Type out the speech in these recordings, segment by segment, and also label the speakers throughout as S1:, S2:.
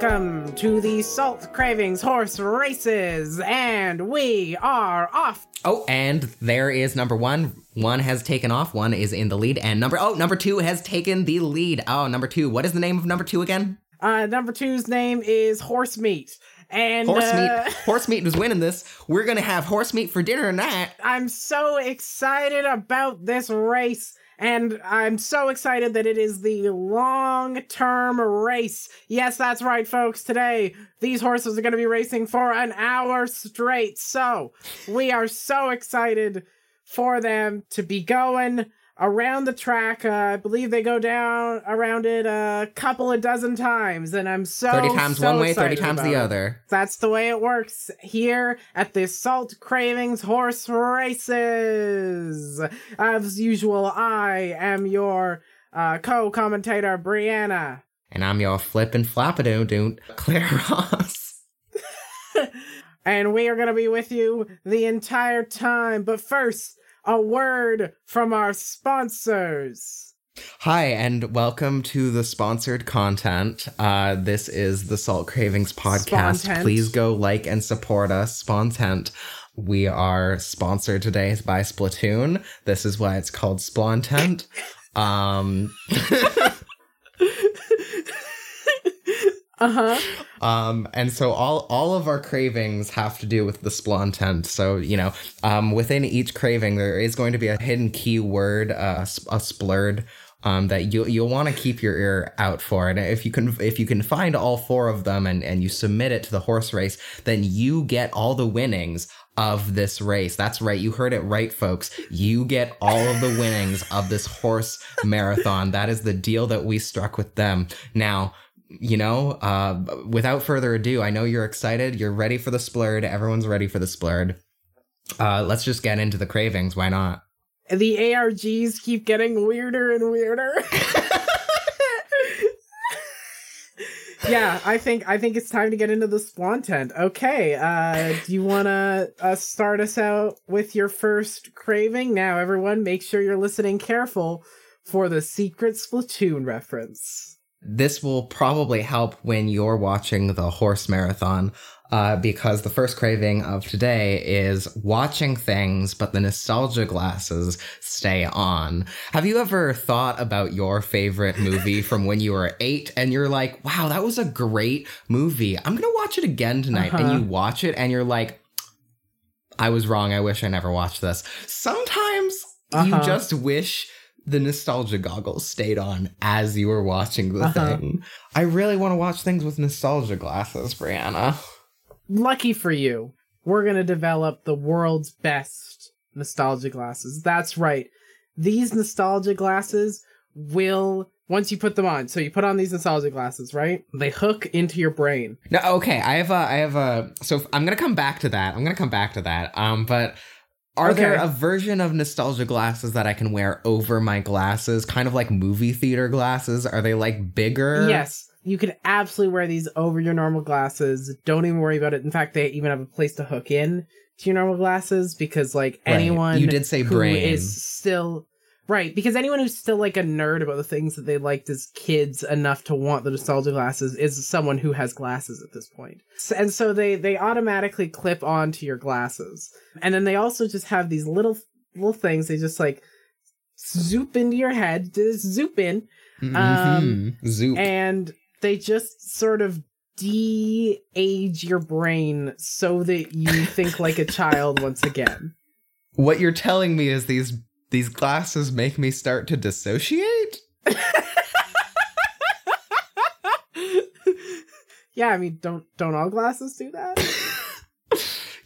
S1: welcome to the Salt Cravings Horse Races, and we are off.
S2: Oh, and there is number one. One has taken off. One is in the lead, and number oh, number two has taken the lead. Oh, number two. What is the name of number two again?
S1: Uh, number two's name is Horse Meat, and
S2: Horse
S1: uh,
S2: meat. Horse meat was winning this. We're gonna have horse meat for dinner tonight.
S1: I'm so excited about this race. And I'm so excited that it is the long term race. Yes, that's right, folks. Today, these horses are going to be racing for an hour straight. So, we are so excited for them to be going around the track. Uh, I believe they go down around it a couple of dozen times. And I'm so
S2: Thirty times
S1: so
S2: one way, thirty times the
S1: it.
S2: other.
S1: That's the way it works here at the Salt Cravings Horse Races. As usual, I am your uh, co-commentator, Brianna.
S2: And I'm your flippin' flappadoo doot, Claire Ross.
S1: And we are going to be with you the entire time. But first, a word from our sponsors.
S2: Hi, and welcome to the sponsored content. Uh, this is the Salt Cravings podcast.
S1: Spontent.
S2: Please go like and support us. Spontent. We are sponsored today by Splatoon. This is why it's called Splontent. Um,
S1: Uh-huh.
S2: um, and so all all of our cravings have to do with the Splontent. So you know, um, within each craving, there is going to be a hidden keyword, uh, a splurred. Um, that you you'll want to keep your ear out for, and if you can if you can find all four of them and and you submit it to the horse race, then you get all the winnings of this race. That's right, you heard it right, folks. You get all of the winnings of this horse marathon. That is the deal that we struck with them. Now, you know, uh, without further ado, I know you're excited. You're ready for the splurred. Everyone's ready for the splurred. Uh, let's just get into the cravings. Why not?
S1: The ARGs keep getting weirder and weirder. yeah, I think I think it's time to get into the Splontent. Okay, uh, do you want to uh, start us out with your first craving? Now, everyone, make sure you're listening careful for the secret Splatoon reference.
S2: This will probably help when you're watching the horse marathon, uh, because the first craving of today is watching things, but the nostalgia glasses stay on. Have you ever thought about your favorite movie from when you were eight and you're like, wow, that was a great movie. I'm going to watch it again tonight.
S1: Uh-huh.
S2: And you watch it and you're like, I was wrong. I wish I never watched this. Sometimes you
S1: Uh-huh.
S2: just wish the nostalgia goggles stayed on as you were watching the
S1: Uh-huh.
S2: thing. I really want to watch things with nostalgia glasses, Brianna.
S1: Lucky for you, we're going to develop the world's best nostalgia glasses. That's right. These nostalgia glasses will, once you put them on, so you put on these nostalgia glasses, right? They hook into your brain.
S2: No, okay. I have a, I have a. So I'm gonna come back to that. I'm gonna come back to that. Um, but are there a version of nostalgia glasses that I can wear over my glasses, kind of like movie theater glasses? Are they like bigger?
S1: Yes, you can absolutely wear these over your normal glasses. Don't even worry about it. In fact, they even have a place to hook in to your normal glasses because, like,
S2: Right.
S1: anyone
S2: You did say
S1: who
S2: brain.
S1: is still right because anyone who's still like a nerd about the things that they liked as kids enough to want the nostalgia glasses is someone who has glasses at this point. S- And so they they automatically clip onto your glasses, and then they also just have these little little things. They just like zoop into your head, just zoop in,
S2: Mhm.
S1: Um,
S2: Zoop.
S1: and they just sort of de-age your brain so that you think like a child once again.
S2: what you're telling me is these these glasses make me start to dissociate.
S1: yeah, I mean, don't don't all glasses do that?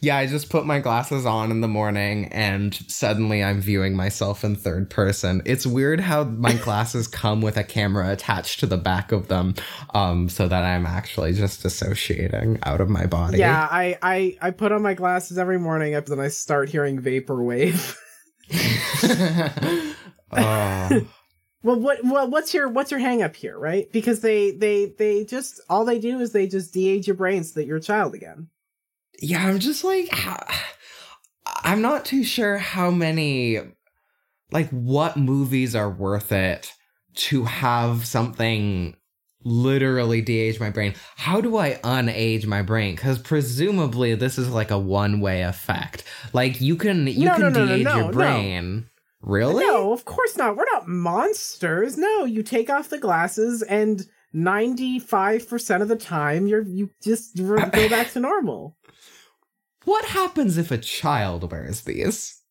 S2: Yeah, I just put my glasses on in the morning and suddenly I'm viewing myself in third person. It's weird how my glasses come with a camera attached to the back of them um so that I'm actually just dissociating out of my body.
S1: Yeah, I, I I put on my glasses every morning and then I start hearing vaporwave.
S2: oh.
S1: well, what well what's your what's your hang up here, right? Because they they they just all they do is they just de-age your brain so that you're a child again.
S2: Yeah, I'm just like I'm not too sure how many like what movies are worth it to have something literally de-age my brain. How do I unage my brain? Because presumably this is like a one-way effect. Like you can you
S1: No,
S2: can
S1: no, no,
S2: de-age your brain. Really?
S1: No, of course not. We're not monsters. No, you take off the glasses and 95% of the time you're you just re- go back to normal.
S2: What happens if a child wears these?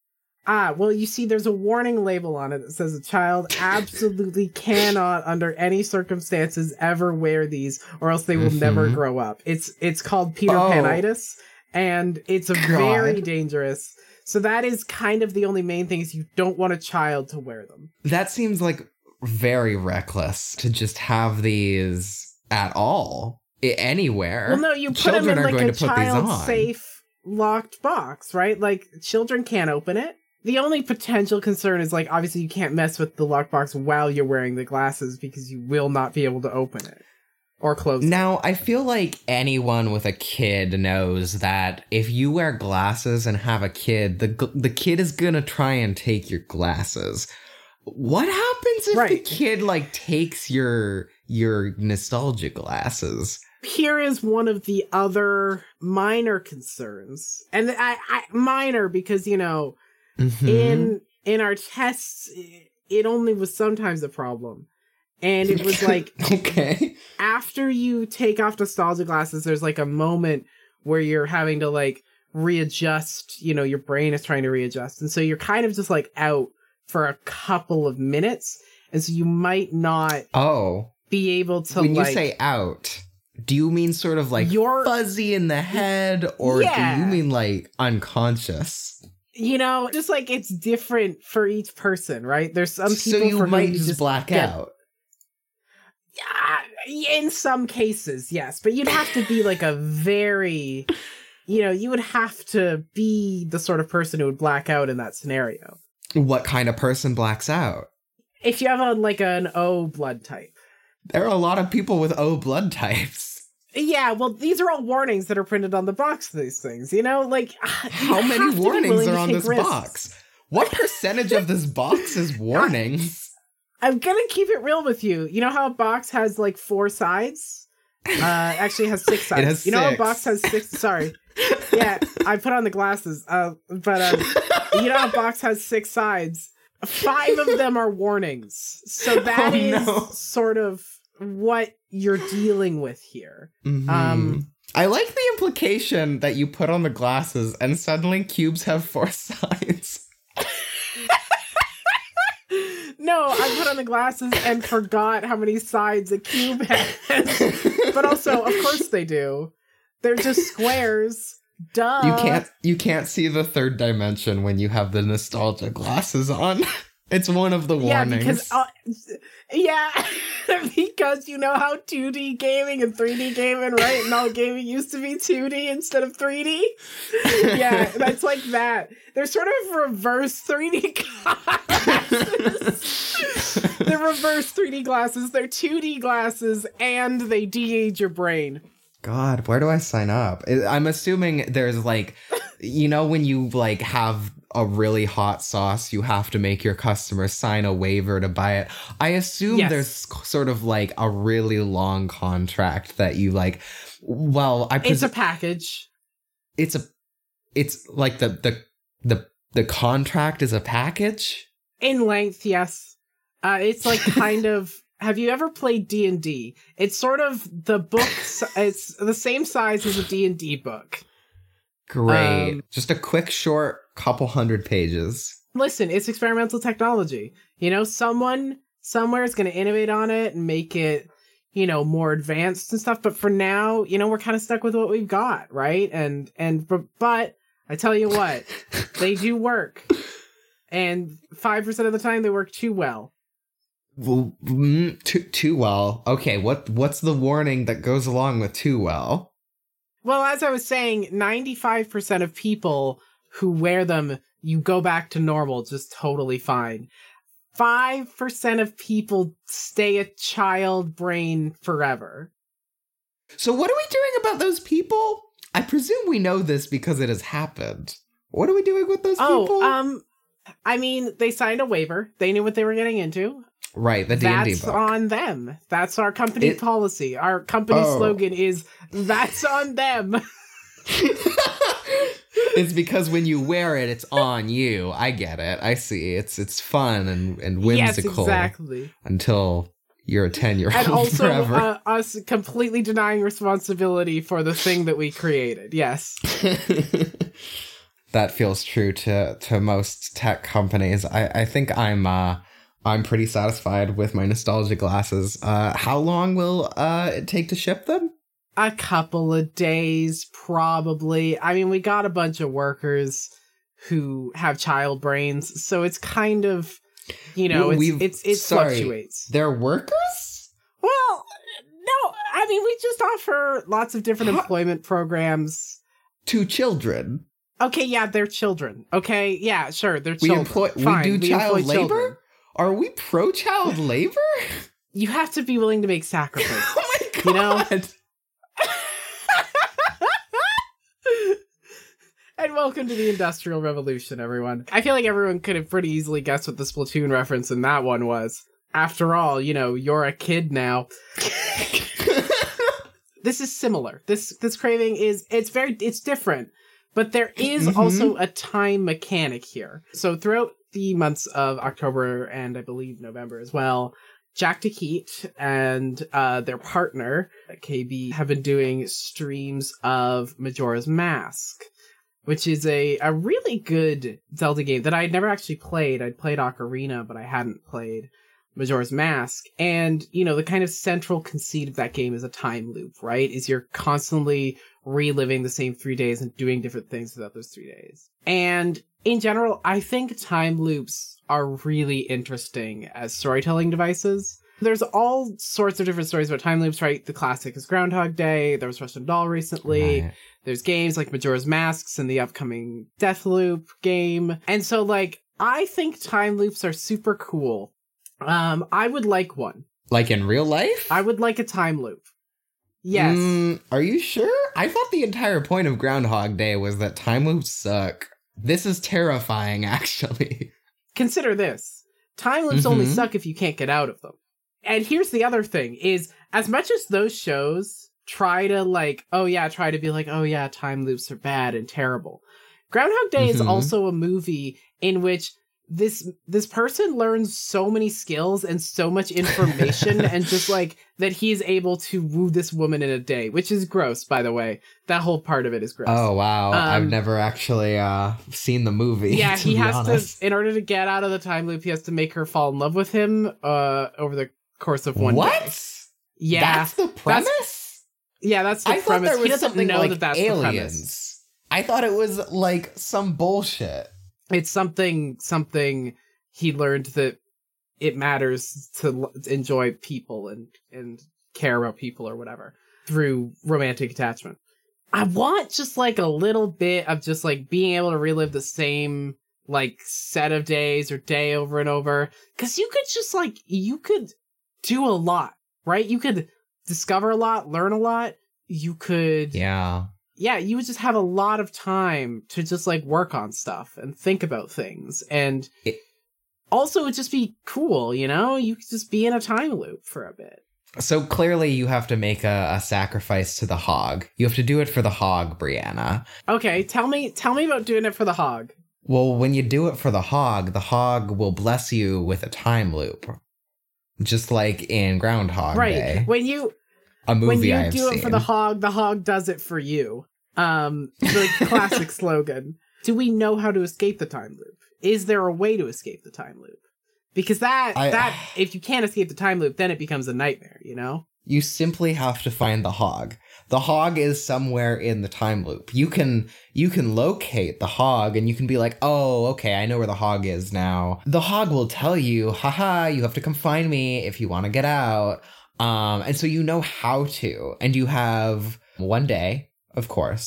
S1: Ah, well, you see, there's a warning label on it that says a child absolutely cannot, under any circumstances, ever wear these, or else they will never
S2: Mhm.
S1: grow up. It's it's called Peter
S2: Oh.
S1: Panitis, and it's
S2: God.
S1: very dangerous. So that is kind of the only main thing is you don't want a child to wear them.
S2: That seems like very reckless to just have these at all I- anywhere.
S1: Well, no, you put them in like a
S2: to put these
S1: child safe locked box, right? Like children can't open it. The only potential concern is like obviously you can't mess with the lockbox while you're wearing the glasses because you will not be able to open it or close it.
S2: Now, I feel like anyone with a kid knows that if you wear glasses and have a kid, the the kid is gonna try and take your glasses. What happens if the kid like takes your your nostalgia glasses?
S1: Here is one of the other minor concerns, and I, I minor because you know
S2: Mhm.
S1: in in our tests it only was sometimes a problem, and it was like
S2: okay,
S1: after you take off nostalgia glasses, there's like a moment where you're having to like readjust, you know, your brain is trying to readjust. And so you're kind of just like out for a couple of minutes. And so you might not
S2: oh,
S1: be able to
S2: when
S1: like
S2: you say out, do you mean sort of like
S1: you're
S2: fuzzy in the head, or
S1: Yeah.
S2: do you mean like unconscious?
S1: You know, just like it's different for each person, right? There's some people
S2: so you
S1: for
S2: might
S1: you
S2: just, black
S1: get-
S2: out.
S1: Yeah, in some cases, yes, but you'd have to be like a very, you know, you would have to be the sort of person who would black out in that scenario.
S2: What kind of person blacks out?
S1: If you have a like an O blood type.
S2: There are a lot of people with O blood types.
S1: Yeah, well, these are all warnings that are printed on the box of these things, you know? Like,
S2: How many warnings are on this
S1: risks.
S2: box? What percentage of this box is warnings?
S1: I'm gonna keep it real with you. You know how a box has like four sides? Uh, actually, it has six sides.
S2: has
S1: you know how a box has six? Sorry. Yeah, I put on the glasses. Uh, but um, you know how a box has six sides? Five of them are warnings. So that
S2: Oh,
S1: is
S2: no.
S1: sort of what you're dealing with here.
S2: Mhm.
S1: Um,
S2: I like the implication that you put on the glasses and suddenly cubes have four sides.
S1: No, I put on the glasses and forgot how many sides a cube has. but also, of course they do. They're just squares. Duh.
S2: you can't you can't see the third dimension when you have the nostalgia glasses on. It's one of the
S1: Yeah,
S2: warnings.
S1: because uh, yeah, because you know how 2D gaming and 3D gaming, right? And all gaming used to be 2D instead of 3D. Yeah, that's like that. They're sort of reverse 3D glasses. They're reverse 3D glasses. They're 2D glasses, and they de-age your brain.
S2: God, where do I sign up? I- I'm assuming there's like, you know, when you like have a really hot sauce, you have to make your customer sign a waiver to buy it. I assume
S1: Yes.
S2: there's sort of like a really long contract that you like. Well, I
S1: It's a package.
S2: it's a, it's like the the the the contract is a package.
S1: in length yes uh it's like kind of have you ever played d&d it's sort of the book it's the same size as a d&d book
S2: Great,
S1: Um,
S2: just a quick, short, couple hundred pages.
S1: listen it's experimental technology you know someone somewhere is going to innovate on it and make it you know more advanced and stuff but for now you know we're kind of stuck with what we've got right and and but, but i tell you what they do work and 5% of the time they work too well
S2: Well, mm, too too well. Okay, what what's the warning that goes along with too well?
S1: Well, as I was saying, 95% of people who wear them, you go back to normal just totally fine. 5% of people stay a child brain forever.
S2: So what are we doing about those people? I presume we know this because it has happened. What are we doing with those
S1: Oh,
S2: people?
S1: um, I mean, they signed a waiver. They knew what they were getting into.
S2: Right, the D and D
S1: That's
S2: book.
S1: on them. That's our company
S2: It-
S1: policy. Our company
S2: Oh.
S1: slogan is "That's on them."
S2: it's because when you wear it, it's on you. I get it. I see. It's it's fun and, and whimsical.
S1: yes, exactly.
S2: until you're a ten year
S1: And
S2: old
S1: also
S2: forever.
S1: uh, us completely denying responsibility for the thing that we created. Yes.
S2: that feels true to to most tech companies. I I think I'm uh I'm pretty satisfied with my nostalgia glasses. Uh, how long will uh it take to ship them?
S1: A couple of days, probably. I mean, we got a bunch of workers who have child brains, so it's kind of, you know, it's
S2: We've-
S1: it's it fluctuates.
S2: They're workers.
S1: Well, no, I mean, we just offer lots of different employment programs.
S2: to children.
S1: Okay, yeah, they're children. Okay, yeah, sure, they're children.
S2: We employ.
S1: Fine,
S2: we do child
S1: employ
S2: labor.
S1: children.
S2: Are we pro child labor?
S1: You have to be willing to make sacrifices.
S2: oh my god!
S1: You know? And welcome to the Industrial Revolution, everyone. I feel like everyone could have pretty easily guessed what the Splatoon reference in that one was. After all, you know, you're a kid now. This is similar. This this craving is it's very it's different, but there is
S2: Mhm.
S1: also a time mechanic here. So throughout the months of October and I believe November as well, Jack DeKeat and uh, their partner KB have been doing streams of Majora's Mask, which is a a really good Zelda game that I'd never actually played. I'd played Ocarina, but I hadn't played Majora's Mask. And, you know, the kind of central conceit of that game is a time loop, right? Is you're constantly reliving the same three days and doing different things throughout those three days. And in general, I think time loops are really interesting as storytelling devices. There's all sorts of different stories about time loops, right? The classic is Groundhog Day. There was Russian Doll recently.
S2: Right.
S1: There's games like Majora's Masks and the upcoming Deathloop game. And so like I think time loops are super cool. Um I would like one.
S2: Like in real life?
S1: I would like a time loop. Yes.
S2: Mm, are you sure? I thought the entire point of Groundhog Day was that time loops suck. This is terrifying, actually.
S1: Consider this. Time loops only
S2: Mhm.
S1: suck if you can't get out of them. And here's the other thing is as much as those shows try to like, oh yeah, try to be like, oh yeah, time loops are bad and terrible. Groundhog Day is
S2: Mhm.
S1: also a movie in which this this person learns so many skills and so much information and just like that he's able to woo this woman in a day, which is gross, by the way. That whole part of it is gross.
S2: Oh wow, I've
S1: Um,
S2: never actually uh seen the movie.
S1: yeah, he has
S2: honest.
S1: to in order to get out of the time loop, he has to make her fall in love with him uh over the course of one
S2: what?
S1: day. Yeah.
S2: that's the premise.
S1: yeah, that's the
S2: I thought
S1: premise.
S2: there
S1: he
S2: was
S1: doesn't
S2: something
S1: know
S2: like
S1: that that's the premise.
S2: aliens. I thought it was like some bullshit.
S1: It's something something he learned that it matters to l- enjoy people and and care about people or whatever through romantic attachment. I want just like a little bit of just like being able to relive the same like set of days or day over and over cuz you could just like you could do a lot, right? You could discover a lot, learn a lot. You could
S2: Yeah.
S1: yeah, you would just have a lot of time to just like work on stuff and think about things. And
S2: It-
S1: also it would just be cool, you know? You could just be in a time loop for a bit.
S2: So clearly, you have to make a, a sacrifice to the hog. You have to do it for the hog, Brianna.
S1: Okay, tell me tell me about doing it for the hog.
S2: Well, when you do it for the hog, the hog will bless you with a time loop, just like in Groundhog
S1: right.
S2: Day,
S1: When you
S2: a movie
S1: when you
S2: I
S1: do
S2: seen.
S1: it for the hog, the hog does it for you. Um the classic slogan. Do we know how to escape the time loop? Is there a way to escape the time loop? Because that
S2: I-
S1: that if you can't escape the time loop, then it becomes a nightmare, you know?
S2: you simply have to find the hog. The hog is somewhere in the time loop. You can you can locate the hog and you can be like, "Oh, okay, I know where the hog is now." The hog will tell you, "Haha, you have to come find me if you want to get out." Um, and so you know how to. And you have one day, of course,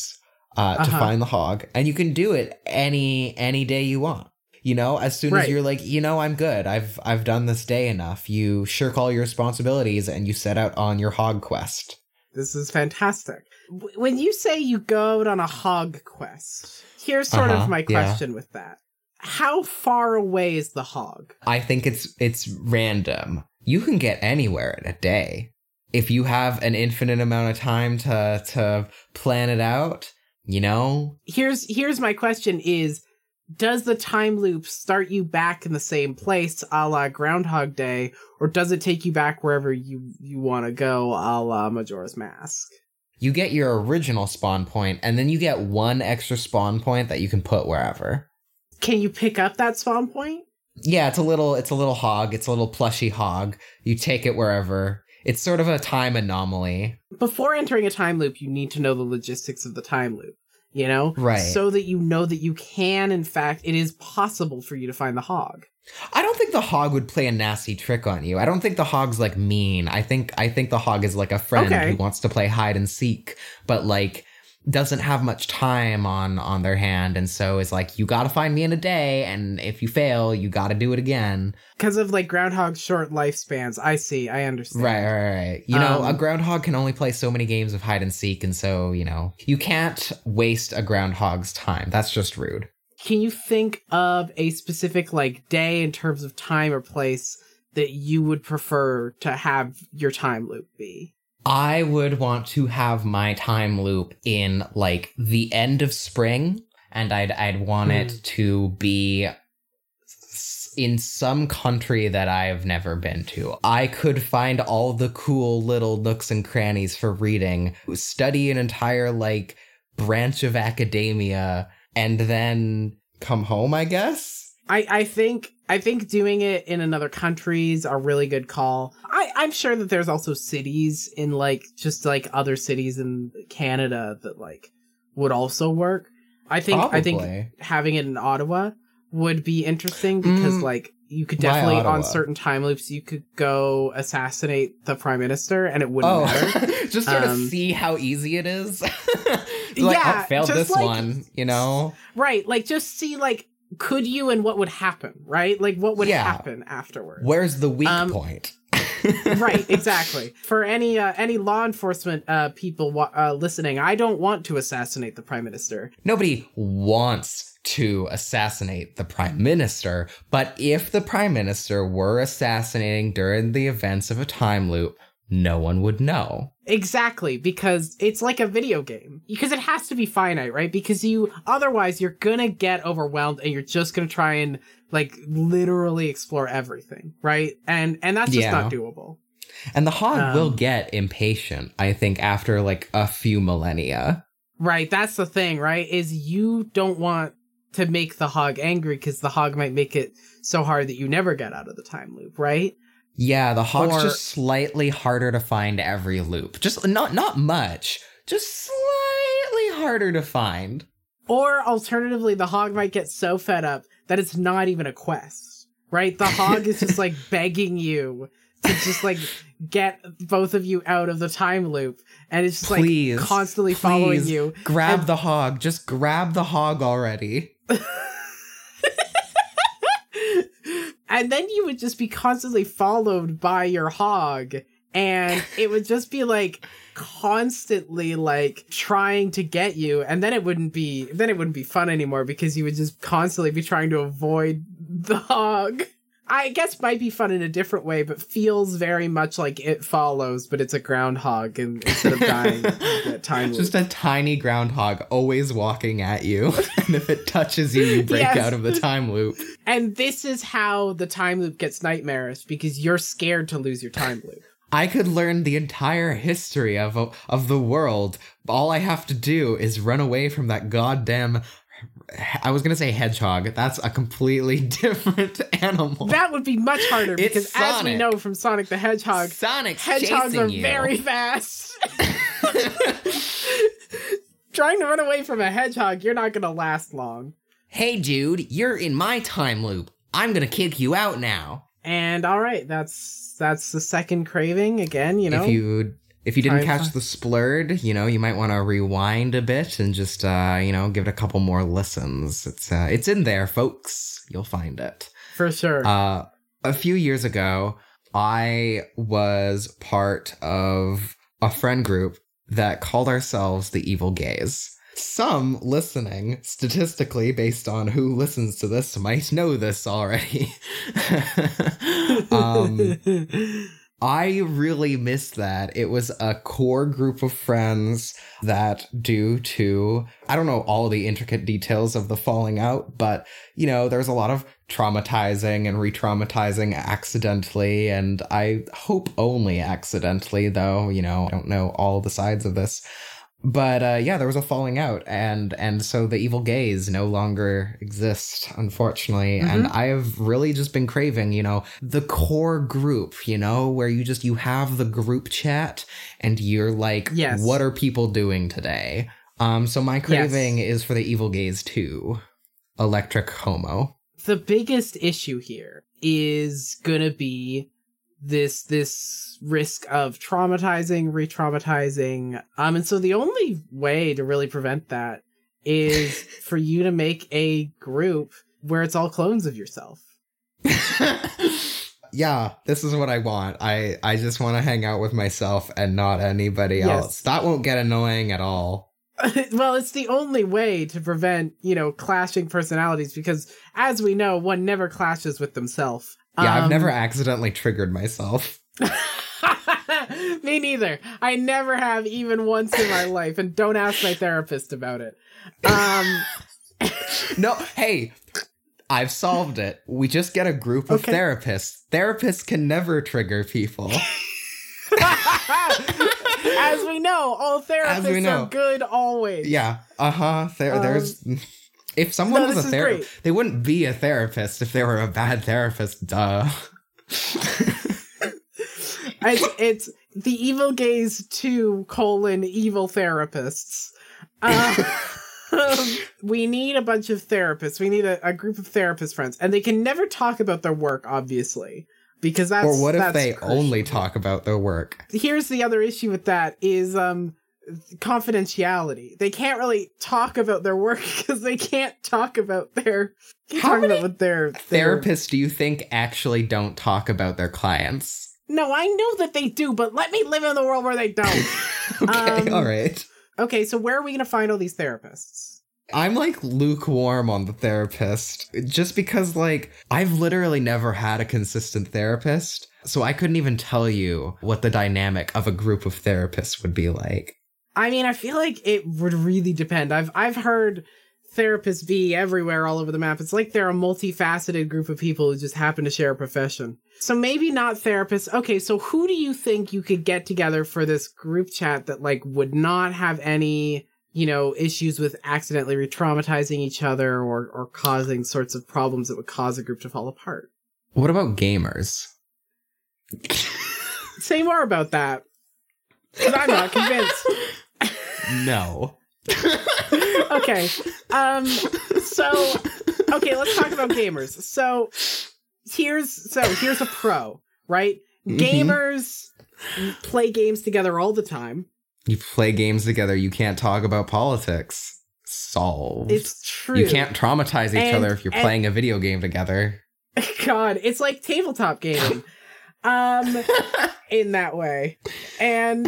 S2: uh, to
S1: Uh-huh.
S2: find the hog, and you can do it any any day you want. You know, as soon
S1: Right.
S2: as you're like, you know, I'm good. I've I've done this day enough. You shirk all your responsibilities and you set out on your hog quest.
S1: This is fantastic. When you say you go out on a hog quest, here's sort
S2: Uh-huh,
S1: of my
S2: yeah.
S1: question with that. how far away is the hog?
S2: I think it's it's random. You can get anywhere in a day. If you have an infinite amount of time to to plan it out, you know?
S1: Here's here's my question is does the time loop start you back in the same place a la Groundhog Day, or does it take you back wherever you, you want to go a la Majora's Mask?
S2: You get your original spawn point, and then you get one extra spawn point that you can put wherever.
S1: Can you pick up that spawn point?
S2: Yeah, it's a little it's a little hog. It's a little plushy hog. You take it wherever. It's sort of a time anomaly.
S1: Before entering a time loop, you need to know the logistics of the time loop, you know?
S2: Right.
S1: So that you know that you can, in fact, it is possible for you to find the hog.
S2: I don't think the hog would play a nasty trick on you. I don't think the hog's like mean. I think I think the hog is like a friend
S1: Okay.
S2: who wants to play hide and seek, but like doesn't have much time on on their hand and so is like you got to find me in a day and if you fail, you got to do it again.
S1: Because of like Groundhog's short lifespans. I see, I understand.
S2: Right, right, right. You know, a
S1: Um,
S2: groundhog can only play so many games of hide and seek and so, you know, you can't waste a groundhog's time. That's just rude.
S1: Can you think of a specific like day in terms of time or place that you would prefer to have your time loop be?
S2: I would want to have my time loop in like the end of spring, and I'd I'd want
S1: Hmm.
S2: it to be in some country that I've never been to. I could find all the cool little nooks and crannies for reading, study an entire like branch of academia, and then come home, I guess.
S1: I, I think I think doing it in another country is a really good call. I, I'm sure that there's also cities in like just like other cities in Canada that like would also work. I think I think having it in Ottawa would be interesting because
S2: Mm.
S1: like you could definitely on certain time loops you could go assassinate the prime minister and it wouldn't
S2: Oh,
S1: matter.
S2: just sort of
S1: Um,
S2: see how easy it is. like,
S1: Yeah,
S2: oh, failed this
S1: like-
S2: one, you know?
S1: Right, like just see like could you and what would happen, right? Like what would
S2: Yeah.
S1: happen afterwards.
S2: Where's the weak
S1: Um,
S2: point?
S1: right, exactly. For any uh, any law enforcement uh, people wa- uh, listening, I don't want to assassinate the prime minister.
S2: Nobody wants to assassinate the prime minister, but if the prime minister were assassinating during the events of a time loop, no one would know.
S1: Exactly, because it's like a video game. Because it has to be finite, right? Because you otherwise you're gonna get overwhelmed and you're just gonna try and like literally explore everything, right? And and that's just
S2: Yeah.
S1: not doable.
S2: And the hog
S1: Um,
S2: will get impatient, I think, after like a few millennia.
S1: Right, that's the thing, right? Is you don't want to make the hog angry because the hog might make it so hard that you never get out of the time loop, right?
S2: Yeah, the hog's
S1: Or-
S2: just slightly harder to find every loop. Just not not much, just slightly harder to find.
S1: Or alternatively, the hog might get so fed up that it's not even a quest, right? The hog is just like begging you to just like get both of you out of the time loop, and it's just
S2: Please,
S1: like constantly following you.
S2: Grab
S1: And-
S2: the hog. Just grab the hog already.
S1: and then you would just be constantly followed by your hog. And it would just be like constantly like trying to get you. And then it wouldn't be then it wouldn't be fun anymore because you would just constantly be trying to avoid the hog i guess might be fun in a different way but feels very much like it follows but it's a groundhog and instead of dying get time loop.
S2: Just a tiny groundhog always walking at you. and if it touches you, you break
S1: Yes.
S2: out of the time loop.
S1: and this is how the time loop gets nightmarish because you're scared to lose your time loop
S2: I could learn the entire history of of the world. All I have to do is run away from that goddamn I was going to say hedgehog. That's a completely different animal.
S1: That would be much harder
S2: It's
S1: because, as we know from Sonic the Hedgehog,
S2: Sonic's
S1: hedgehogs are
S2: you.
S1: very fast. Trying to run away from a hedgehog, you're not going to last long.
S2: Hey dude, you're in my time loop. I'm going to kick you out now.
S1: And all right, that's that's the second craving again. You know,
S2: if you if you didn't catch the splurred, you know, you might want to rewind a bit and just uh, you know, give it a couple more listens. It's uh, it's in there, folks. You'll find it.
S1: for sure.
S2: Uh a few years ago, I was part of a friend group that called ourselves the Evil Gays. some listening, statistically, based on who listens to this, might know this already. um, I really miss that. It was a core group of friends that, due to, I don't know all the intricate details of the falling out, but, you know, there's a lot of traumatizing and re traumatizing accidentally, and I hope only accidentally, though, you know, I don't know all the sides of this but uh, yeah, there was a falling out, and and so the evil gays no longer exist, unfortunately. Mm-hmm. And I have really just been craving, you know, the core group, you know, where you just you have the group chat, and you're like, yes. what are people doing today? Um, so my craving yes. is for the evil gays too, electric homo.
S1: The biggest issue here is gonna be this this risk of traumatizing, re-traumatizing. Um, and so the only way to really prevent that is for you to make a group where it's all clones of yourself.
S2: yeah, this is what I want. I I just want to hang out with myself and not anybody yes. else. That won't get annoying at all.
S1: well, it's the only way to prevent, you know, clashing personalities because as we know, one never clashes with themselves.
S2: Yeah, um, I've never accidentally triggered myself.
S1: Me neither. I never have even once in my life, and don't ask my therapist about it. Um
S2: No, hey, I've solved it. We just get a group of okay. therapists. Therapists can never trigger people.
S1: As we know, all therapists know. are good always.
S2: Yeah. Uh-huh. There um, there's if someone no, was a therapist, they wouldn't be a therapist if they were a bad therapist. Duh.
S1: it's, it's the evil gays two colon evil therapists. Uh, we need a bunch of therapists. We need a, a, group of therapist friends, and they can never talk about their work, obviously, because that's.
S2: Or what
S1: if
S2: they crucial. only talk about their work?
S1: Here's the other issue with that: is um confidentiality. They can't really talk about their work because they can't talk about their
S2: how many about their, their therapists do you think actually don't talk about their clients?
S1: No, I know that they do, but let me live in the world where they don't.
S2: okay, um, all right.
S1: Okay, so where are we going to find all these therapists?
S2: I'm like lukewarm on the therapist just because like I've literally never had a consistent therapist. So I couldn't even tell you what the dynamic of a group of therapists would be like.
S1: I mean, I feel like it would really depend. I've I've heard therapists be everywhere all over the map. It's like they're a multifaceted group of people who just happen to share a profession. So maybe not therapists. Okay, so who do you think you could get together for this group chat that like would not have any, you know, issues with accidentally re-traumatizing each other or or causing sorts of problems that would cause a group to fall apart?
S2: What about gamers?
S1: Say more about that. I'm not convinced.
S2: No.
S1: okay. Um so okay, let's talk about gamers. So here's so here's a pro, right? Mm-hmm. Gamers play games together all the time.
S2: You play games together, you can't talk about politics. Solved.
S1: It's true.
S2: You can't traumatize each and, other if you're and, playing a video game together.
S1: God, it's like tabletop gaming. um in that way. And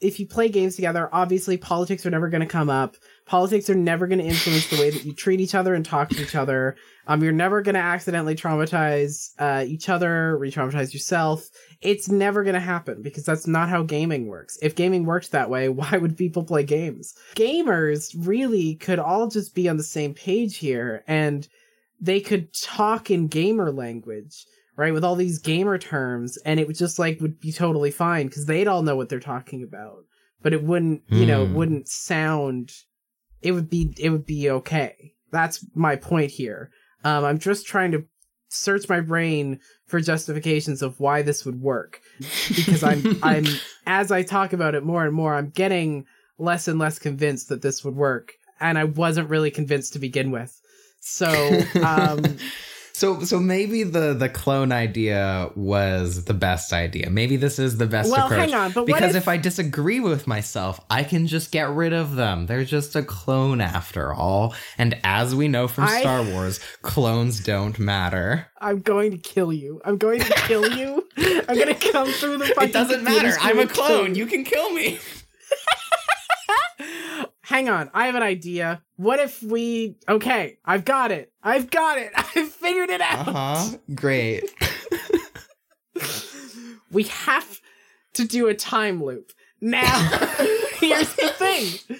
S1: if you play games together, obviously politics are never going to come up. Politics are never going to influence the way that you treat each other and talk to each other. Um, you're never going to accidentally traumatize uh, each other, re-traumatize yourself. It's never going to happen because that's not how gaming works. If gaming worked that way, why would people play games? Gamers really could all just be on the same page here, and they could talk in gamer language right? With all these gamer terms, and it would just like would be totally fine because they'd all know what they're talking about, but it wouldn't, you know, it hmm. wouldn't sound. It would be, it would be okay. That's my point here. Um, I'm just trying to search my brain for justifications of why this would work because I'm, I'm, as I talk about it more and more, I'm getting less and less convinced that this would work, and I wasn't really convinced to begin with. So, um,
S2: So so maybe the the clone idea was the best idea. Maybe this is the best well, approach. hang on, but because if... if I disagree with myself, I can just get rid of them. They're just a clone after all. And as we know from I... Star Wars, clones don't matter.
S1: I'm going to kill you. I'm going to kill you. I'm going to come through the fucking
S2: It doesn't matter. I'm a clone. You can kill me.
S1: hang on, I have an idea. What if we? Okay, I've got it. I've got it. I've figured it out.
S2: Uh huh. Great.
S1: we have to do a time loop. Now, here's the thing.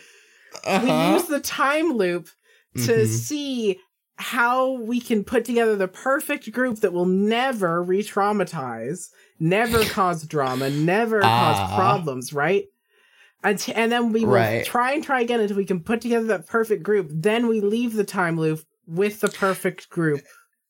S2: Uh-huh.
S1: We use the time loop to
S2: Mhm.
S1: see how we can put together the perfect group that will never re-traumatize, never cause drama, never cause
S2: Ah.
S1: problems, right? And, then we will
S2: Right.
S1: try and try again until we can put together that perfect group. Then we leave the time loop with the perfect group.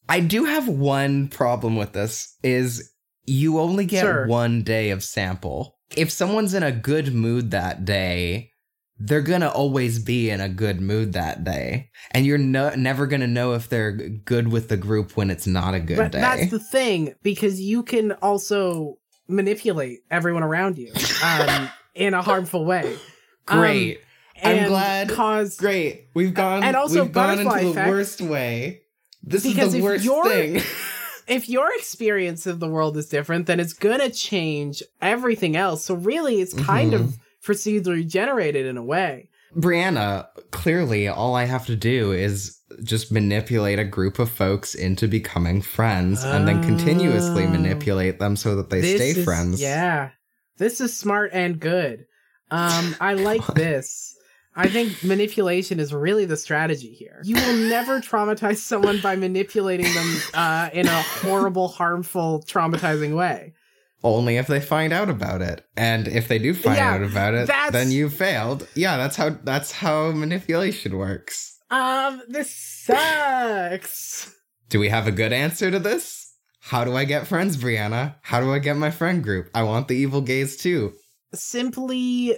S2: I do have one problem with this is you only get
S1: Sure.
S2: one day of sample. If someone's in a good mood that day, they're going to always be in a good mood that day. And you're no- never going to know if they're good with the group when it's not a good
S1: but
S2: day.
S1: that's the thing because you can also manipulate everyone around you um, in a harmful way. Um,
S2: Great. I'm
S1: and
S2: glad-
S1: Cause
S2: Great. We've gone
S1: And also
S2: we've gone into the
S1: effect.
S2: worst way. This is the worst thing.
S1: if your experience of the world is different, then it's gonna change everything else. So really, it's kind
S2: Mhm.
S1: of procedurally generated in a way.
S2: Brianna, clearly all I have to do is just manipulate a group of folks into becoming friends and then continuously
S1: Oh.
S2: manipulate them so that they stay
S1: is-
S2: friends.
S1: Yeah, this is smart and good. Um, I like this. I think manipulation is really the strategy here. You will never traumatize someone by manipulating them uh, in a horrible, harmful, traumatizing way.
S2: Only if they find out about it. And if they do find
S1: Yeah,
S2: out about it, then you failed. Yeah, that's how that's how manipulation works.
S1: Um, this sucks.
S2: Do we have a good answer to this? How do I get friends, Brianna? How do I get my friend group? I want the evil gays too.
S1: simply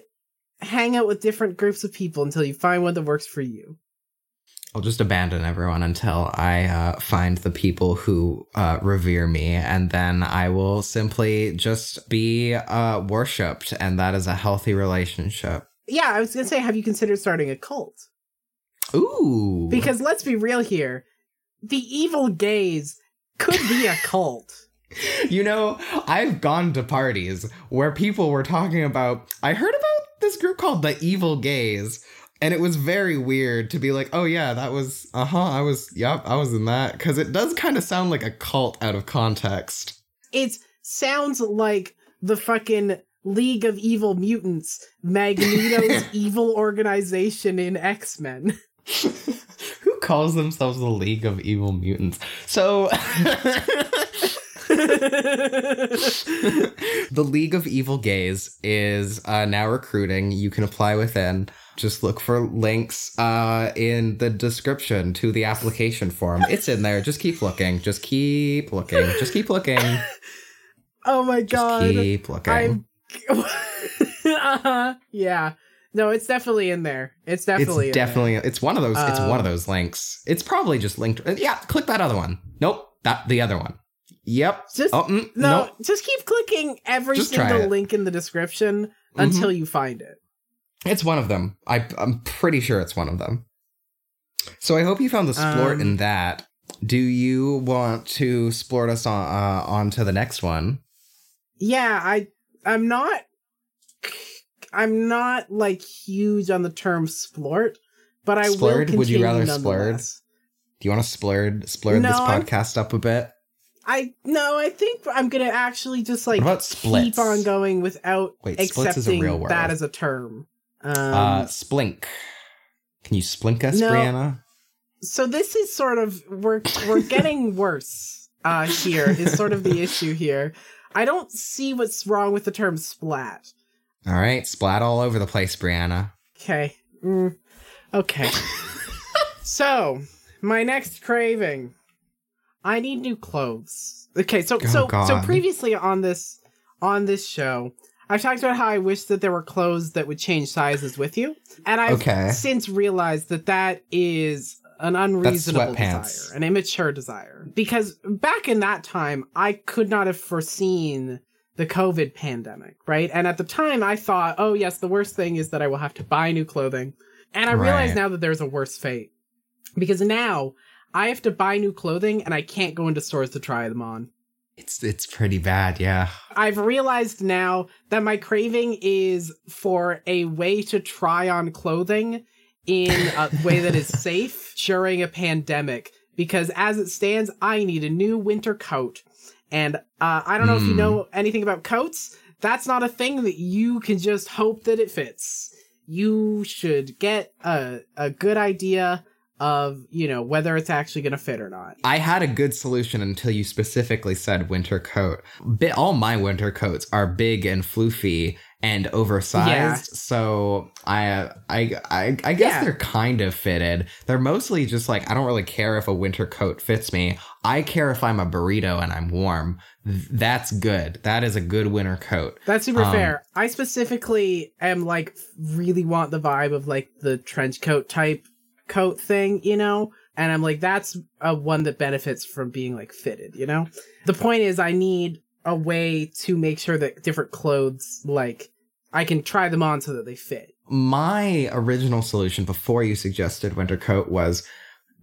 S1: hang out with different groups of people until you find one that works for you.
S2: I'll just abandon everyone until I uh, find the people who uh, revere me, and then I will simply just be uh, worshipped, and that is a healthy relationship.
S1: Yeah, I was gonna say, have you considered starting a cult?
S2: Ooh,
S1: Because let's be real here, the evil gays could be a cult.
S2: you know, I've gone to parties where people were talking about. I heard about this group called the Evil Gays. And it was very weird to be like, oh yeah, that was, uh huh, I was, yep, I was in that. Cause it does kind of sound like a cult out of context.
S1: It sounds like the fucking League of Evil Mutants, Magneto's evil organization in X Men.
S2: Calls themselves the League of Evil Mutants? So, the League of Evil Gays is uh, now recruiting. You can apply within. Just look for links uh, in the description to the application form. It's in there. Just keep looking. Just keep looking. Just keep looking.
S1: Oh my god.
S2: keep looking.
S1: Uh-huh. Yeah. No, it's definitely in there. It's definitely.
S2: it's
S1: in there.
S2: definitely it's one of those it's one of
S1: Um,
S2: those links it's probably just linked uh, yeah click that other one nope that the other one yep
S1: Just
S2: oh, mm,
S1: no,
S2: nope.
S1: just keep clicking every
S2: Just
S1: single.
S2: Mm-hmm.
S1: link in the description until you find it.
S2: it's one of them I, i'm pretty sure it's one of them so i hope you found the splort
S1: Um,
S2: in that do you want to splort us on uh, on to the next one
S1: Yeah, I I'm not I'm not like huge on the term splort, but I will
S2: Splurred?
S1: continue
S2: Would you rather splurred? do you want to splurd this
S1: No, I'm-
S2: podcast up a bit
S1: I no, I think I'm gonna actually just like keep on going without
S2: Wait, splits is a
S1: accepting
S2: real word.
S1: that as a term. Um,
S2: uh splink can you splink us
S1: no.
S2: brianna
S1: so this is sort of we're we're getting worse uh here is sort of the issue here i don't see what's wrong with the term splat
S2: all right splat all over the place brianna.
S1: Okay. Mm, okay. So my next craving. I need new clothes. Okay so
S2: Oh,
S1: so so previously on this on this show I've talked about how I wish that there were clothes that would change sizes with you, and I've
S2: Okay.
S1: since realized that that is an unreasonable desire, an immature desire. Because back in that time, I could not have foreseen the COVID pandemic, right? And at the time, I thought, oh, yes, the worst thing is that I will have to buy new clothing. And I realize now that there's a worse fate. Because now I have to buy new clothing and I can't go into stores to try them on.
S2: It's it's pretty bad, yeah.
S1: I've realized now that my craving is for a way to try on clothing in a way that is safe during a pandemic. Because as it stands, I need a new winter coat. And uh, I don't know if you
S2: Hmm.
S1: know anything about coats. That's not a thing that you can just hope that it fits. You should get a, a good idea of, you know, whether it's actually going to fit or not.
S2: I had a good solution until you specifically said winter coat. All my winter coats are big and floofy and oversized,
S1: Yeah.
S2: so I, I, I, I guess
S1: Yeah.
S2: they're kind of fitted. They're mostly just like I don't really care if a winter coat fits me. I care if I'm a burrito and I'm warm. That's good. That is a good winter coat.
S1: That's super
S2: Um,
S1: fair. I specifically am like really want the vibe of like the trench coat type coat thing, you know? And I'm like, that's a one that benefits from being like fitted, you know? The point is I need a way to make sure that different clothes like I can try them on so that they fit.
S2: My original solution before you suggested winter coat was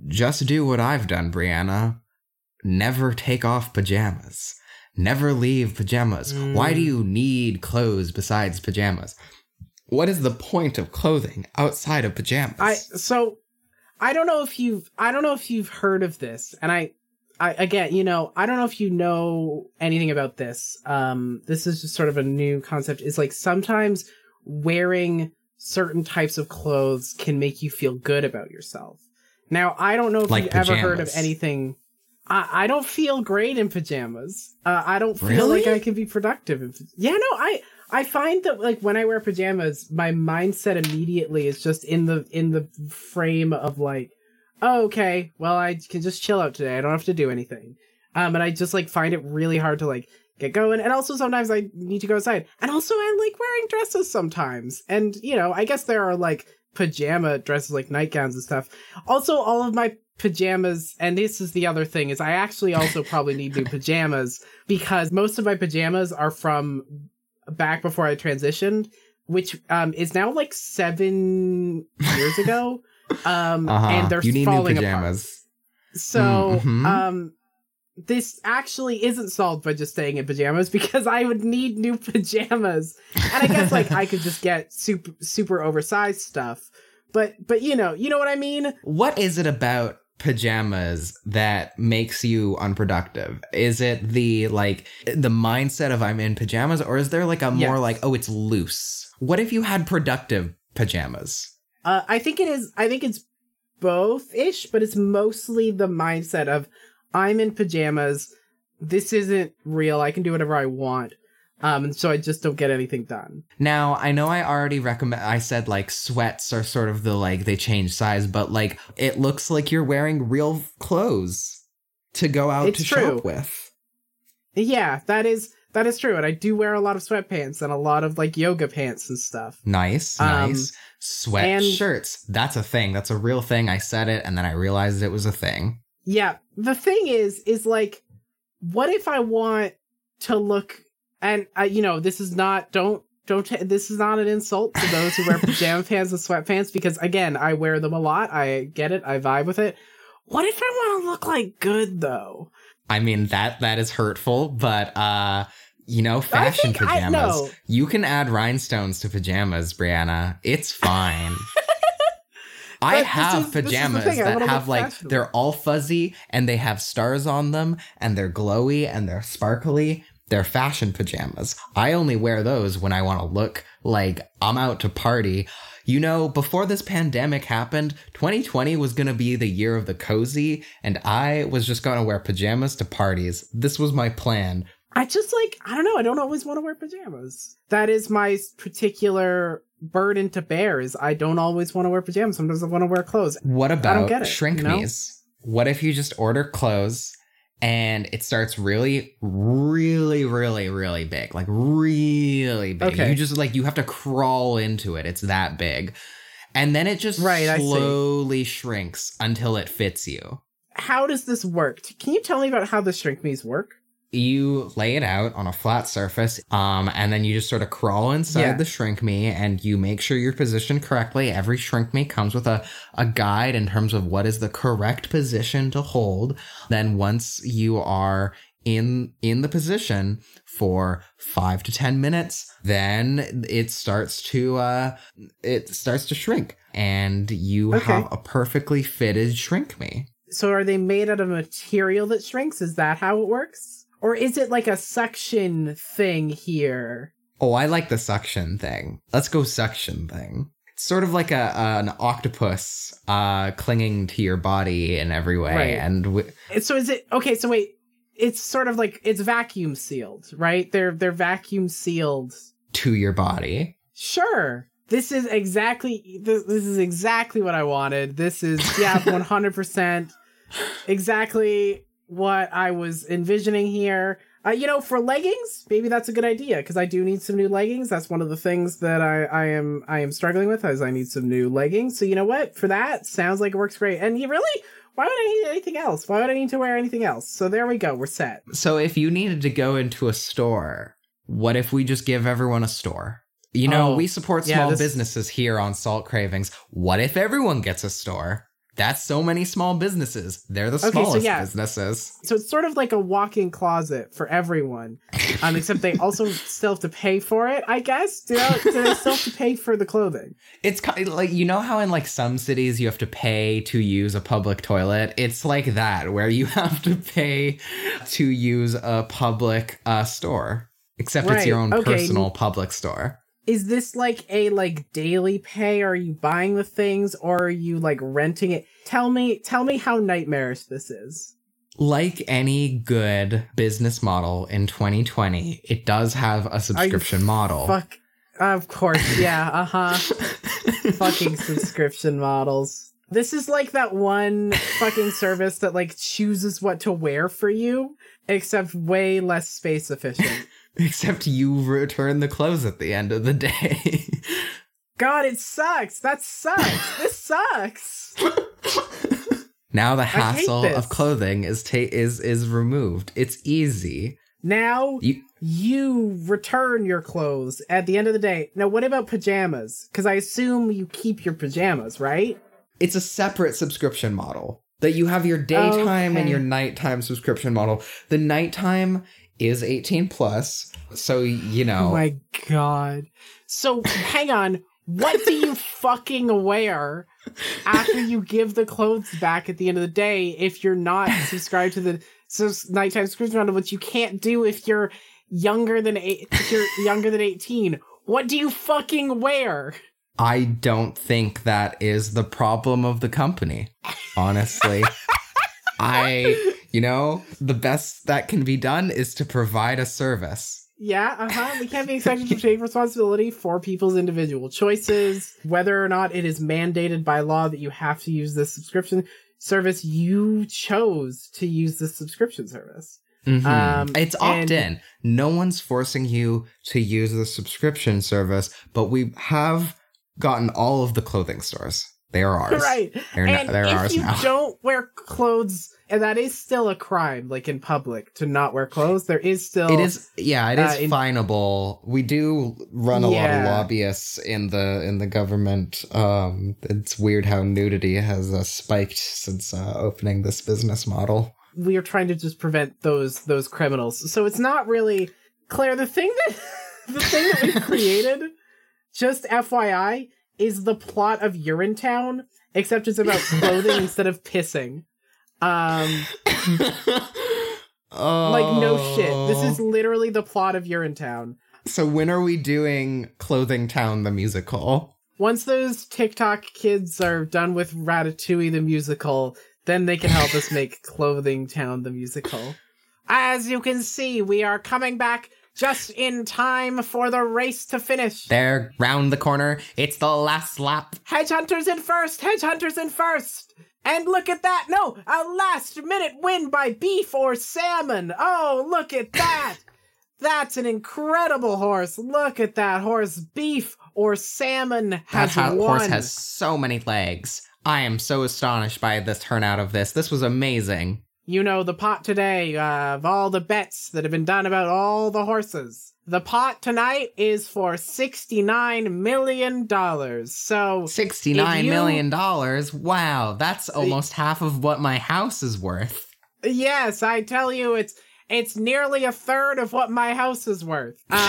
S2: just do what I've done, Brianna. Never take off pajamas. Never leave pajamas.
S1: Mm.
S2: Why do you need clothes besides pajamas? What is the point of clothing outside of pajamas?
S1: I so I don't know if you've I don't know if you've heard of this, and I I again, you know, I don't know if you know anything about this. Um, this is just sort of a new concept. Is like sometimes wearing certain types of clothes can make you feel good about yourself. Now, I don't know if
S2: Like
S1: you've ever heard of anything. I, I don't feel great in pajamas. Uh, I don't feel
S2: Really?
S1: like I can be productive. In, yeah, no, I I find that like when I wear pajamas, my mindset immediately is just in the in the frame of like, oh, okay, well I can just chill out today. I don't have to do anything. Um, and I just like find it really hard to like get going. And also sometimes I need to go outside. And also I like wearing dresses sometimes. And you know, I guess there are like pajama dresses like nightgowns and stuff. Also, all of my pajamas, and this is the other thing, is I actually also probably need new pajamas because most of my pajamas are from back before I transitioned, which um is now like seven years ago. Um
S2: uh-huh.
S1: and they're
S2: you need new
S1: falling apart.
S2: pajamas.
S1: So,
S2: Mm, mhm.
S1: um, this actually isn't solved by just staying in pajamas because I would need new pajamas, and I guess like I could just get super super oversized stuff. But but you know you know what I mean.
S2: What is it about pajamas that makes you unproductive? Is it the like the mindset of I'm in pajamas or is there like a more
S1: Yes.
S2: like oh it's loose? What if you had productive pajamas?
S1: Uh, I think it is. I think it's both ish, but it's mostly the mindset of I'm in pajamas. This isn't real. I can do whatever I want. Um, and so I just don't get anything done.
S2: Now, I know I already recommend I said like sweats are sort of the like they change size, but like it looks like you're wearing real clothes to go out
S1: It's
S2: to
S1: true.
S2: shop with.
S1: Yeah, that is that is true. And I do wear a lot of sweatpants and a lot of like yoga pants and stuff.
S2: Nice,
S1: Um,
S2: nice. Sweat
S1: and-
S2: shirts. That's a thing. That's a real thing. I said it and then I realized it was a thing.
S1: Yeah. The thing is, is like, what if I want to look and uh, you know, this is not don't don't ta- this is not an insult to those who wear pajama pants and sweatpants because again, I wear them a lot. I get it. I vibe with it. What if I want to look like good though?
S2: I mean that that is hurtful, but uh you know, fashion
S1: think I-
S2: pajamas.
S1: no.
S2: You can add rhinestones to pajamas, Brianna. It's fine. I have
S1: is- this is the
S2: pajamas that have like they're all fuzzy and they have stars on them and they're glowy and they're sparkly. They're fashion pajamas. I only wear those when I want to look like I'm out to party. You know, before this pandemic happened, 2020 was going to be the year of the cozy, and I was just going to wear pajamas to parties. This was my plan.
S1: I just like I don't know. I don't always want to wear pajamas. That is my particular burden to bear. Is I don't always want to wear pajamas. Sometimes I want to wear clothes.
S2: What about
S1: get it,
S2: shrink
S1: you know?
S2: me's? What if you just order clothes and it starts really, really, really, really big? Like really big.
S1: Okay.
S2: You just like you have to crawl into it. It's that big. And then it just
S1: Right,
S2: slowly shrinks until it fits you.
S1: How does this work? Can you tell me about how the shrink me's work?
S2: You lay it out on a flat surface um and then you just sort of crawl inside
S1: Yeah.
S2: the shrink me and you make sure you're positioned correctly every shrink me comes with a, a guide in terms of what is the correct position to hold then once you are in in the position for five to ten minutes, then it starts to uh it starts to shrink, and you
S1: Okay.
S2: have a perfectly fitted shrink me.
S1: So are they made out of material that shrinks? Is that how it works? Or is it like a suction thing here?
S2: Oh, I like the suction thing. Let's go suction thing. It's sort of like a an octopus uh clinging to your body in every way,
S1: Right.
S2: and w-
S1: So is it okay, so wait, it's sort of like it's vacuum sealed, right? They're they're vacuum sealed.
S2: to your body.
S1: Sure. This is exactly this, this is exactly what I wanted. This is yeah, 100% exactly what I was envisioning here. Uh, you know, for leggings, maybe that's a good idea because I do need some new leggings. That's one of the things that I, I am I am struggling with, as I need some new leggings. So you know what? For that, sounds like it works great. And you really, why would I need anything else? Why would I need to wear anything else? So there we go. We're set.
S2: So if you needed to go into a store, what if we just give everyone a store? You know,
S1: Oh,
S2: we support
S1: yeah,
S2: small
S1: this-
S2: businesses here on Salt Cravings. What if everyone gets a store? That's so many small businesses. They're the
S1: Okay, so
S2: smallest
S1: yeah.
S2: businesses.
S1: So it's sort of like a walk-in closet for everyone, um, except they also still have to pay for it. I guess do they, do they still have to pay for the clothing?
S2: It's kind of like you know how in like some cities you have to pay to use a public toilet. It's like that where you have to pay to use a public uh, store, except it's your own
S1: okay.
S2: personal public store.
S1: Is this like a like daily pay? Are you buying the things or are you like renting it? Tell me, tell me how nightmarish this is.
S2: Like any good business model in 2020, it does have a subscription model.
S1: Fuck. Of course, yeah. Uh huh. fucking subscription models. This is like that one fucking service that like chooses what to wear for you, except way less space efficient.
S2: Except you return the clothes at the end of the day.
S1: God, it sucks. That sucks. this sucks.
S2: now the hassle of clothing is ta- is is removed. It's easy.
S1: Now
S2: You
S1: you return your clothes at the end of the day. Now, what about pajamas? Because I assume you keep your pajamas, right?
S2: it's a separate subscription model that you have your daytime and your nighttime subscription model. The nighttime is 18 plus, so you know.
S1: Oh my god. So, hang on. What do you fucking wear after you give the clothes back at the end of the day if you're not subscribed to the sus- nighttime subscription model, which you can't do if you're younger than eight, if you're younger than 18? What do you fucking wear?
S2: I don't think that is the problem of the company, honestly. I, you know, the best that can be done is to provide a service.
S1: Yeah, uh huh. We can't be expected to take responsibility for people's individual choices, whether or not it is mandated by law that you have to use this subscription service. You chose to use this subscription service.
S2: Mhm.
S1: Um,
S2: it's opt in. No one's forcing you to use the subscription service, but we have gotten all of the clothing stores. They are ours.
S1: Right.
S2: They're,
S1: and
S2: they're
S1: if
S2: ours
S1: you
S2: now.
S1: don't wear clothes, and that is still a crime, like in public, to not wear clothes, there is still.
S2: It is, yeah, it is
S1: uh, in-
S2: finable. We do run a lot of lobbyists in the in the government. Um, it's weird how nudity has uh, spiked since uh, opening this business model.
S1: we are trying to just prevent those those criminals. So it's not really Claire. The thing that the thing that we created, just FYI, is the plot of Urinetown, except it's about clothing instead of pissing. Um,
S2: oh,
S1: like no shit. This is literally the plot of Urinetown.
S2: so. When are we doing Clothing Town the musical?
S1: Once those TikTok kids are done with Ratatouille the musical, then they can help us make Clothing Town the musical. As you can see, we are coming back just in time for the race to finish.
S2: There, round the corner. It's the last lap.
S1: Hedge Hunters in first, Hedge Hunters in first. And look at that. No, a last minute win by beef or salmon. Oh, look at that. That's an incredible horse. Look at that horse. Beef or salmon
S2: That
S1: has
S2: ha-
S1: won.
S2: horse has so many legs. I am so astonished by this turnout of this. This was amazing.
S1: you know, the pot today uh, of all the bets that have been done about all the horses. The pot tonight is for $69 million. So,
S2: Sixty-nine
S1: you-
S2: million dollars. Wow, that's almost half of what my house is worth.
S1: yes, I tell you, it's. It's nearly a third of what my house is worth. Um,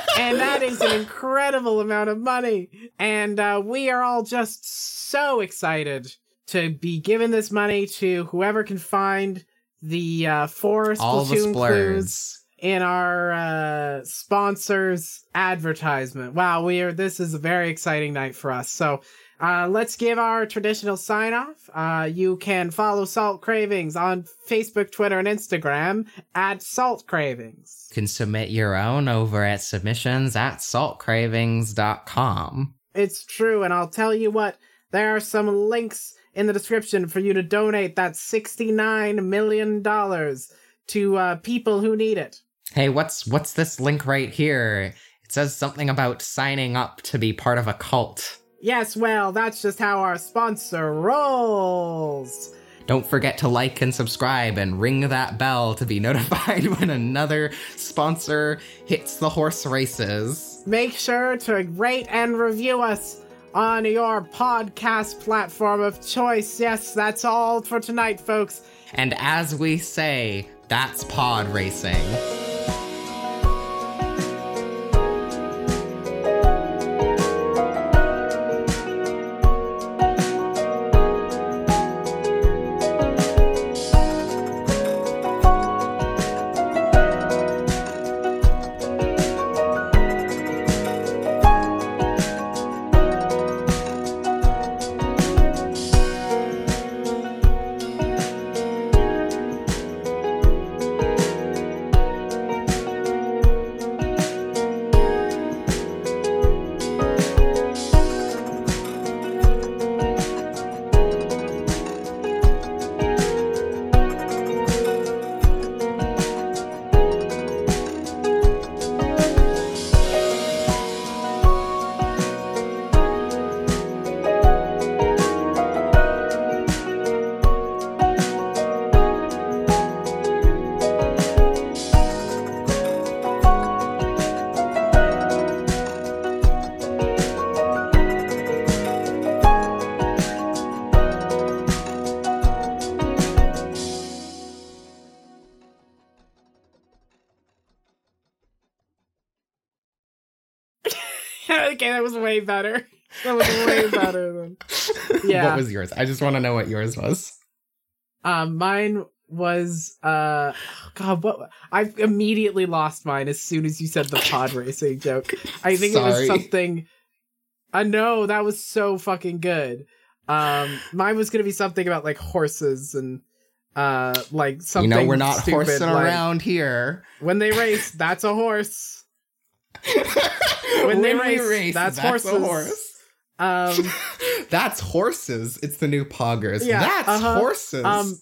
S1: and that is an incredible amount of money. And uh, we are all just so excited to be giving this money to whoever can find the uh, four
S2: All the
S1: Splatoon clues
S2: splurds.
S1: In our uh, sponsors advertisement. Wow, we are. This is a very exciting night for us. So. Uh, let's give our traditional sign off. Uh, you can follow Salt Cravings on Facebook, Twitter, and Instagram at Salt Cravings.
S2: You can submit your own over at submissions at saltcravings.com.
S1: It's true, and I'll tell you what, there are some links in the description for you to donate that $69 million to uh, people who need it.
S2: Hey, what's what's this link right here? It says something about signing up to be part of a cult.
S1: Yes, well, that's just how our sponsor rolls.
S2: Don't forget to like and subscribe and ring that bell to be notified when another sponsor hits the horse races.
S1: Make sure to rate and review us on your podcast platform of choice. Yes, that's all for tonight, folks.
S2: And as we say, that's pod racing. I just want to know what yours was.
S1: Um, mine was uh, God, what? I immediately lost mine as soon as you said the pod racing joke. I think it was something. I know that was so fucking good. Um, mine was gonna be something about like horses and uh, like something.
S2: you know, we're not
S1: stupid,
S2: horsing
S1: like,
S2: around here.
S1: When they race, that's a horse. When they
S2: we
S1: race, that's
S2: a
S1: horses.
S2: horse.
S1: Um,
S2: that's horses. It's the new poggers.
S1: Yeah,
S2: that's
S1: uh-huh.
S2: horses.
S1: um,